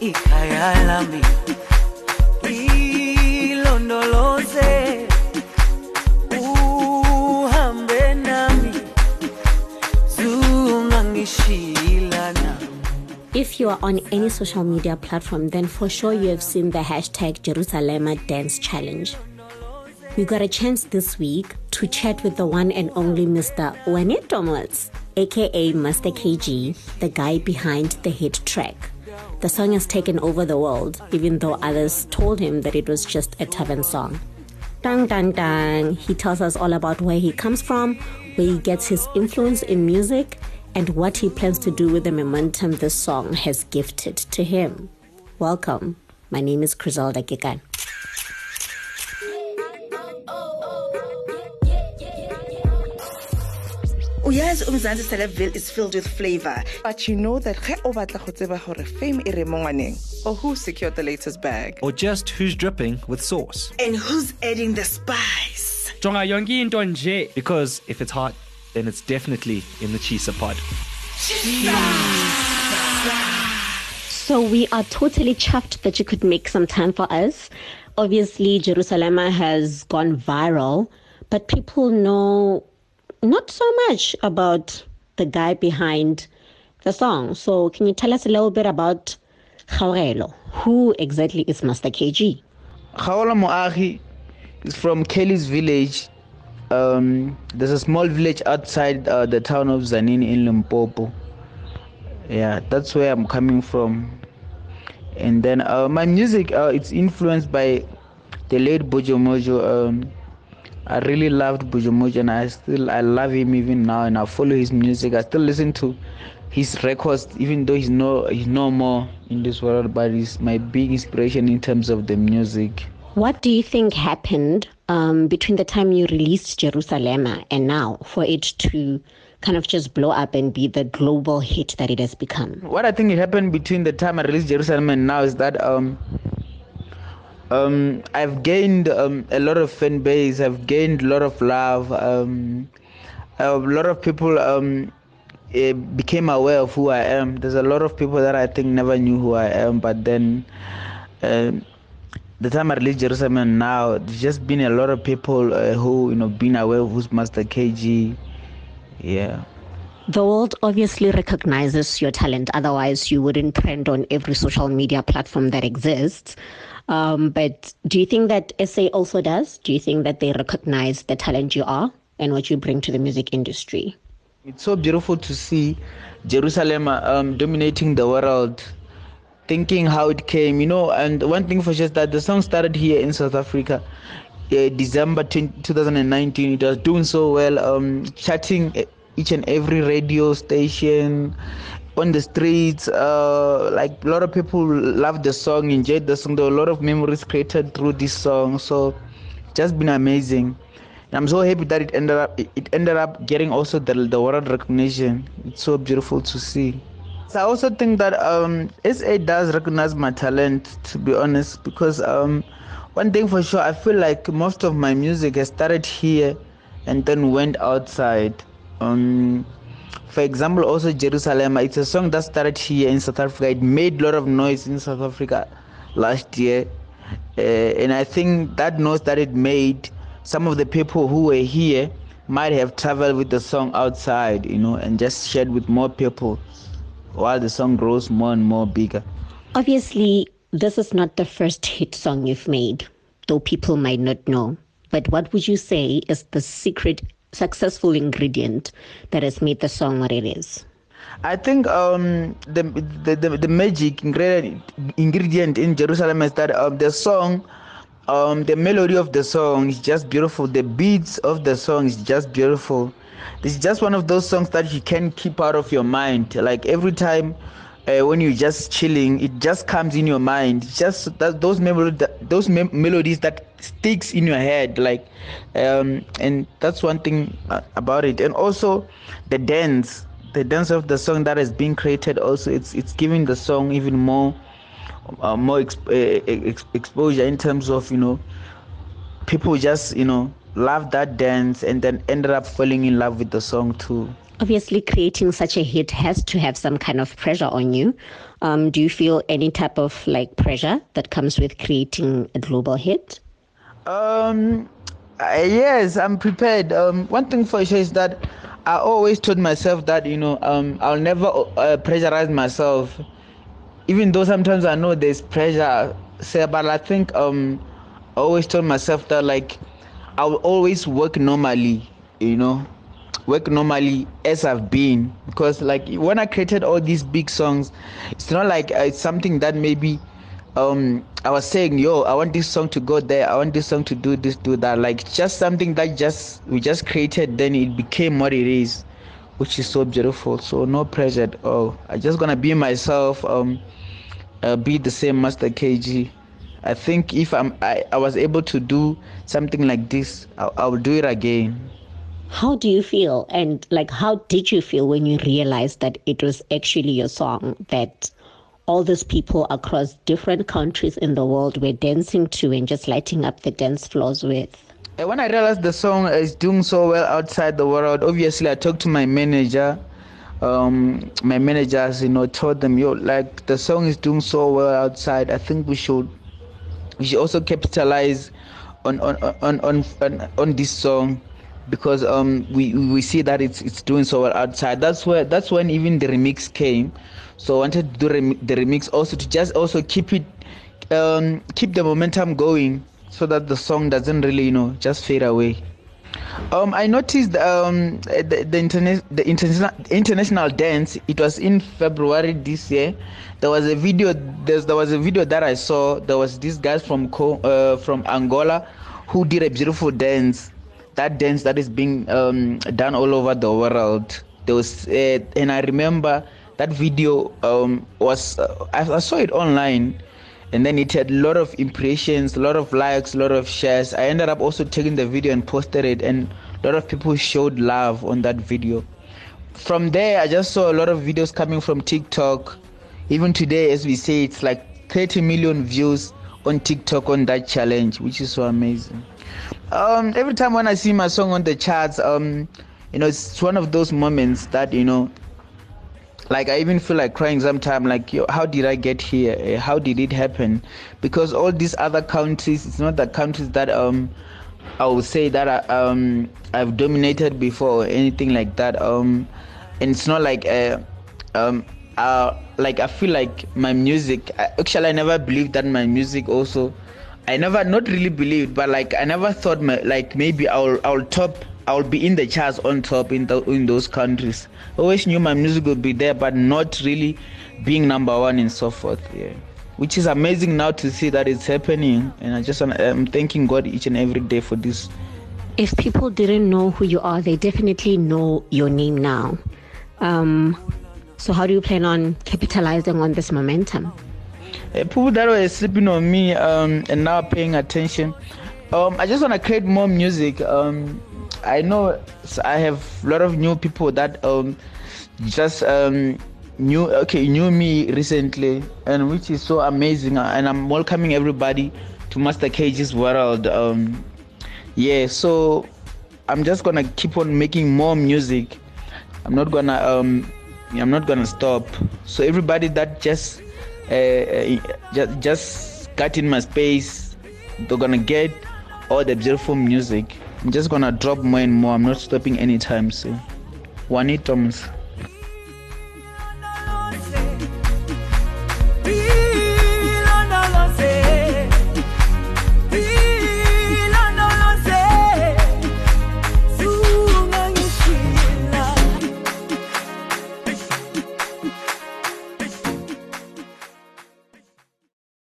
Ikhayalami ilondoloze uhambe nami If you are on any social media platform, then for sure you have seen the hashtag Jerusalema Dance Challenge. We got a chance this week to chat with the one and only Mr. Wene Thomas, aka Master KG, the guy behind the hit track. The song has taken over the world, even though others told him that it was just a tavern song. Dang, dang, dang. He tells us all about where he comes from, where he gets his influence in music, and what he plans to do with the momentum this song has gifted to him. Welcome. My name is Griselda Gigan. Uyazi umzansi celebville is filled with flavor but you know that ge o batla go tseba gore fame e re mo or who secured the latest bag or just who's dripping with sauce. and who's adding the spice jonga yonke into nje Because if it's hot, then it's definitely in the Chisa pod. So we are totally chuffed that you could make some time for us. Obviously, Jerusalema has gone viral, but people know not so much about the guy behind the song. So can you tell us a little bit about Kgaogelo? Who exactly is Master KG? Kgaogelo Moagi is from Kelly's village. Um, there's a small village outside uh, the town of Tzaneen in Limpopo. Yeah, that's where I'm coming from. And then uh, my music, uh, it's influenced by the late Bojo Mojo. Um, I really loved Bojo Mojo, and I still I love him even now, and I follow his music. I still listen to his records, even though he's no he's no more in this world. But he's my big inspiration in terms of the music. What do you think happened um, between the time you released Jerusalem and now for it to kind of just blow up and be the global hit that it has become? what I think it happened between the time I released Jerusalem and now is that um um I've gained um, a lot of fan base. I've gained a lot of love. Um, a lot of people um eh, became aware of who I am. There's a lot of people that I think never knew who I am, but then. Um, the time I released Jerusalem now, there's just been a lot of people uh, who you know been aware of who's Master KG. Yeah. The world obviously recognizes your talent, otherwise, you wouldn't trend on every social media platform that exists. Um, but do you think that SA also does? Do you think that they recognize the talent you are and what you bring to the music industry? It's so beautiful to see Jerusalem um, dominating the world, thinking how it came, you know. And one thing for sure is that the song started here in South Africa, uh, December 20, 2019. It was doing so well, um, charting each and every radio station on the streets. Uh, like a lot of people loved the song, enjoyed the song. There were a lot of memories created through this song. So, just been amazing. And I'm so happy that it ended up it ended up getting also the the world recognition. It's so beautiful to see. So I also think that um, SA does recognize my talent, to be honest, because um, one thing for sure, I feel like most of my music has started here and then went outside. Um, for example, also Jerusalem, it's a song that started here in South Africa. It made a lot of noise in South Africa last year, uh, and I think that noise that it made, some of the people who were here might have traveled with the song outside, you know, and just shared with more people while the song grows more and more bigger. Obviously, this is not the first hit song you've made, though people might not know. But what would you say is the secret successful ingredient that has made the song what it is? I think um, the, the, the the magic ingredient ingredient in Jerusalem is that um, the song, um, the melody of the song is just beautiful. The beats of the song is just beautiful. It's just one of those songs that you can keep out of your mind. Like every time uh, when you're just chilling, it just comes in your mind. Just that those melodies, that, those melodies that sticks in your head. Like, um, and that's one thing uh, about it. And also the dance, the dance of the song that is being created. Also, it's it's giving the song even more, uh, more exp- uh, ex- exposure in terms of you know, people just you know love that dance and then ended up falling in love with the song too. Obviously, creating such a hit has to have some kind of pressure on you. Um, do you feel any type of like pressure that comes with creating a global hit? Um, uh, yes, I'm prepared. Um, one thing for sure is that I always told myself that you know um, I'll never uh, pressurize myself, even though sometimes I know there's pressure. Say, but I think um, I always told myself that like I'll always work normally, you know, work normally as I've been because like when I created all these big songs, it's not like uh, it's something that maybe um I was saying, yo, I want this song to go there, I want this song to do this, do that. Like just something that just we just created, then it became what it is, which is so beautiful. So no pressure at all. I'm just gonna be myself, um, uh, be the same Master KG. I think if I'm I, I was able to do something like this, I, I will do it again. How do you feel? And like, how did you feel when you realized that it was actually your song that all these people across different countries in the world were dancing to and just lighting up the dance floors with? When I realized the song is doing so well outside the world, obviously I talked to my manager. Um, my managers, you know, told them, yo, like the song is doing so well outside. I think we should, we should also capitalize on on on on on, on this song because um we we see that it's it's doing so well outside. That's where that's when even the remix came. So I wanted to do rem- the remix also to just also keep it um keep the momentum going so that the song doesn't really you know just fade away. Um, I noticed um, the, the, interna- the international international dance. It was in February this year. There was a video. there was a video that I saw. There was this guy from Co- uh, from Angola who did a beautiful dance that dance that is being um, done all over the world. There was, uh, and I remember that video um, was uh, I, I, saw it online, and then it had a lot of impressions, a lot of likes, a lot of shares. I ended up also taking the video and posted it, and a lot of people showed love on that video. From there, I just saw a lot of videos coming from TikTok. Even today, as we say, it's like 30 million views on TikTok on that challenge, which is so amazing. Um, every time when I see my song on the charts, um, you know, it's one of those moments that you know, like I even feel like crying sometimes. Like, yo, how did I get here? Eh, how did it happen? Because all these other countries, it's not the countries that um, I would say that I, um I've dominated before or anything like that. Um, and it's not like uh, um uh like I feel like my music. Actually, I never believed that my music also I never not really believed, but like I never thought my, like maybe I'll I'll top I'll be in the charts on top in the in those countries. Always knew my music would be there, but not really being number one and so forth. Yeah, which is amazing now to see that it's happening, and I just I'm thanking God each and every day for this. If people didn't know who you are, they definitely know your name now. Um, so how do you plan on capitalizing on this momentum? uh, people that were sleeping on me um, and now paying attention. Um, I just want to create more music. Um, I know I have a lot of new people that um, just um, knew okay knew me recently, and which is so amazing. And I'm welcoming everybody to Master KG's world. Um, yeah, so I'm just gonna keep on making more music. I'm not gonna um, I'm not gonna stop. So everybody that just uh, uh, just, just cut in my space. They're gonna get all the beautiful music. I'm just gonna drop more and more. I'm not stopping anytime soon. Juanito Thomas.